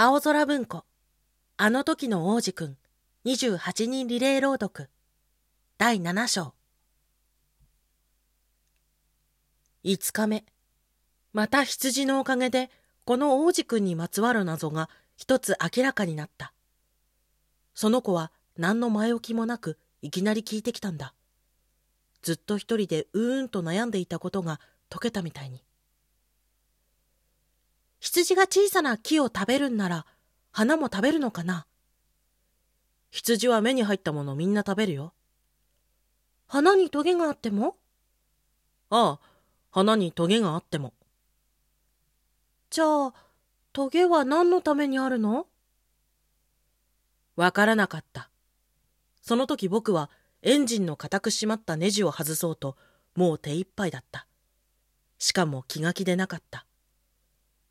青空文庫。あの時の王子くん。28人リレー朗読。第7章。5日目。また羊のおかげでこの王子くんにまつわる謎が一つ明らかになった。その子は何の前置きもなくいきなり聞いてきたんだ。ずっと一人でうーんと悩んでいたことが解けたみたいに。羊が小さな木を食べるんなら、花も食べるのかな？羊は目に入ったものみんな食べるよ。花にトゲがあっても？ああ、花にトゲがあっても。じゃあ、トゲは何のためにあるの？わからなかった。その時僕はエンジンの固く閉まったネジを外そうと、もう手一杯だった。しかも気が気でなかった。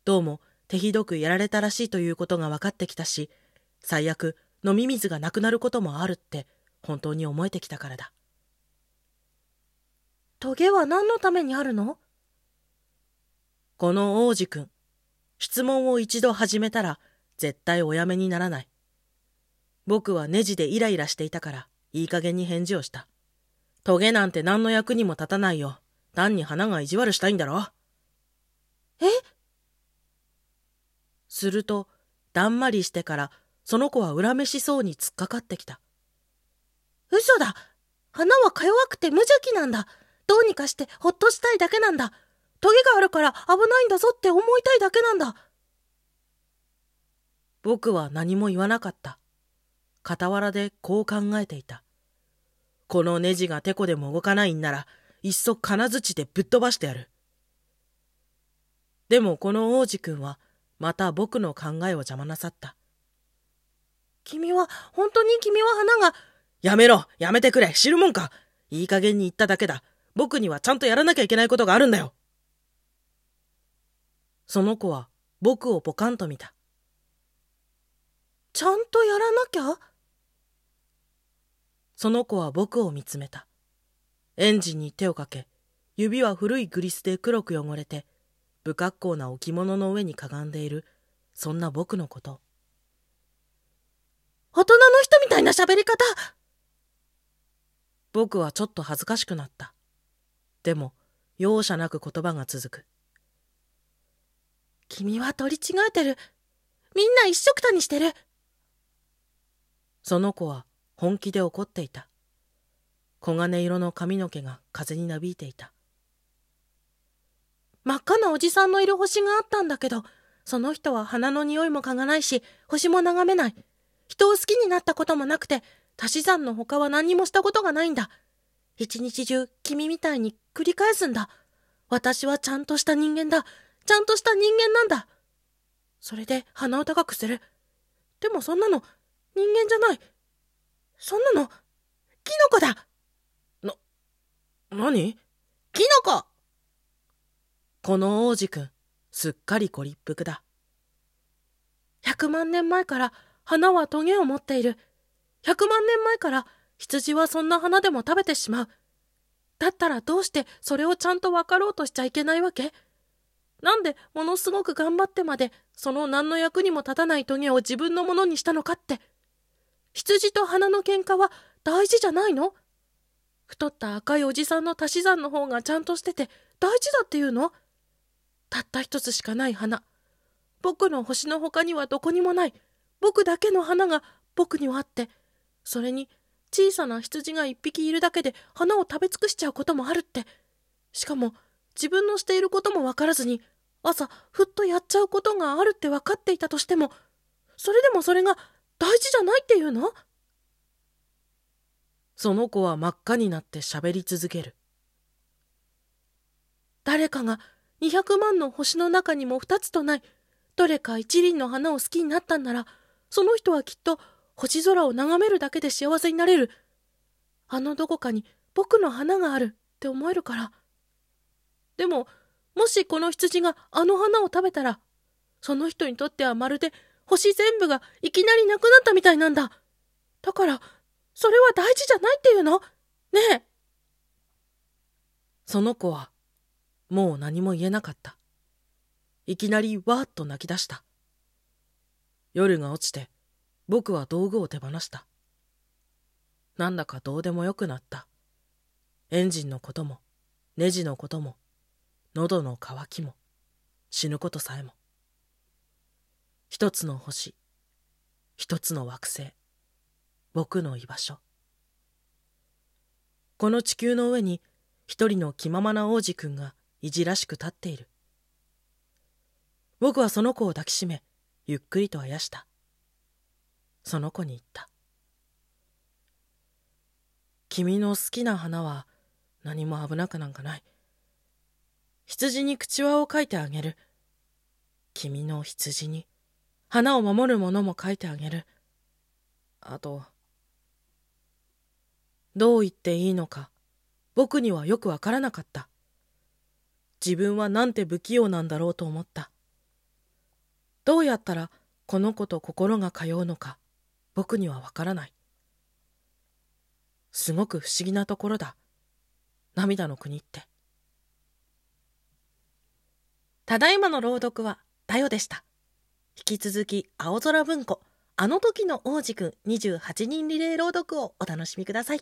どうも手ひどくやられたらしいということが分かってきたし、最悪飲み水がなくなることもあるって本当に思えてきたからだ。トゲは何のためにあるの？この王子くん、質問を一度始めたら絶対おやめにならない。僕はネジでイライラしていたからいい加減に返事をした。トゲなんて何の役にも立たないよ。単に花が意地悪したいんだろ。え？すると、だんまりしてから、その子は恨めしそうに突っかかってきた。嘘だ花はか弱くて無邪気なんだどうにかしてほっとしたいだけなんだトゲがあるから危ないんだぞって思いたいだけなんだ僕は何も言わなかった。傍らでこう考えていた。このネジがてこでも動かないんなら、いっそ金槌でぶっ飛ばしてやる。でもこの王子くんは、また僕の考えを邪魔なさった。君は、本当に君は花が。やめろやめてくれ知るもんかいい加減に言っただけだ。僕にはちゃんとやらなきゃいけないことがあるんだよ。その子は僕をポカンと見た。ちゃんとやらなきゃ？その子は僕を見つめた。エンジンに手をかけ、指は古いグリスで黒く汚れて、不格好な置物の上にかがんでいる、そんな僕のこと。大人の人みたいな喋り方僕はちょっと恥ずかしくなった。でも、容赦なく言葉が続く。君は取り違えてる。みんな一緒くたにしてる。その子は本気で怒っていた。黄金色の髪の毛が風になびいていた。真っ赤なおじさんのいる星があったんだけど、その人は花の匂いも嗅がないし、星も眺めない。人を好きになったこともなくて、足し算の他は何にもしたことがないんだ。一日中、君みたいに繰り返すんだ。私はちゃんとした人間だ。ちゃんとした人間なんだ。それで鼻を高くする。でもそんなの、人間じゃない。そんなの、キノコだな、何？キノコこの王子くん、すっかりご立腹だ。百万年前から花はトゲを持っている。百万年前から羊はそんな花でも食べてしまう。だったらどうしてそれをちゃんと分かろうとしちゃいけないわけ？なんでものすごく頑張ってまでその何の役にも立たないトゲを自分のものにしたのかって？羊と花の喧嘩は大事じゃないの？太った赤いおじさんの足し算の方がちゃんとしてて大事だっていうの？たった一つしかない花。僕の星の他にはどこにもない。僕だけの花が僕にはあって、それに小さな羊が一匹いるだけで花を食べ尽くしちゃうこともあるって。しかも自分のしていることもわからずに、朝ふっとやっちゃうことがあるって分かっていたとしても、それでもそれが大事じゃないっていうの？その子は真っ赤になって喋り続ける。誰かが200万の星の中にも2つとない、どれか一輪の花を好きになったんなら、その人はきっと星空を眺めるだけで幸せになれる。あのどこかに僕の花があるって思えるから。でも、もしこの羊があの花を食べたら、その人にとってはまるで星全部がいきなりなくなったみたいなんだ。だから、それは大事じゃないっていうの？ねえ。その子はもう何も言えなかった。いきなりわーっと泣き出した。夜が落ちて僕は道具を手放したなんだかどうでもよくなったエンジンのこともネジのことも喉の渇きも死ぬことさえも一つの星一つの惑星僕の居場所この地球の上に一人の気ままな王子くんがいじらしく立っている。僕はその子を抱きしめゆっくりとあやした。その子に言った君の好きな花は何も危なくなんかない。羊に口輪を描いてあげる。君の羊に花を守るものも描いてあげる。あとどう言っていいのか僕にはよくわからなかった。自分はなんて不器用なんだろうと思った。どうやったらこの子と心が通うのか僕にはわからない。すごく不思議なところだ。涙の国って。ただいまの朗読はタヨでした。引き続き青空文庫あの時の王子くん28人リレー朗読をお楽しみください。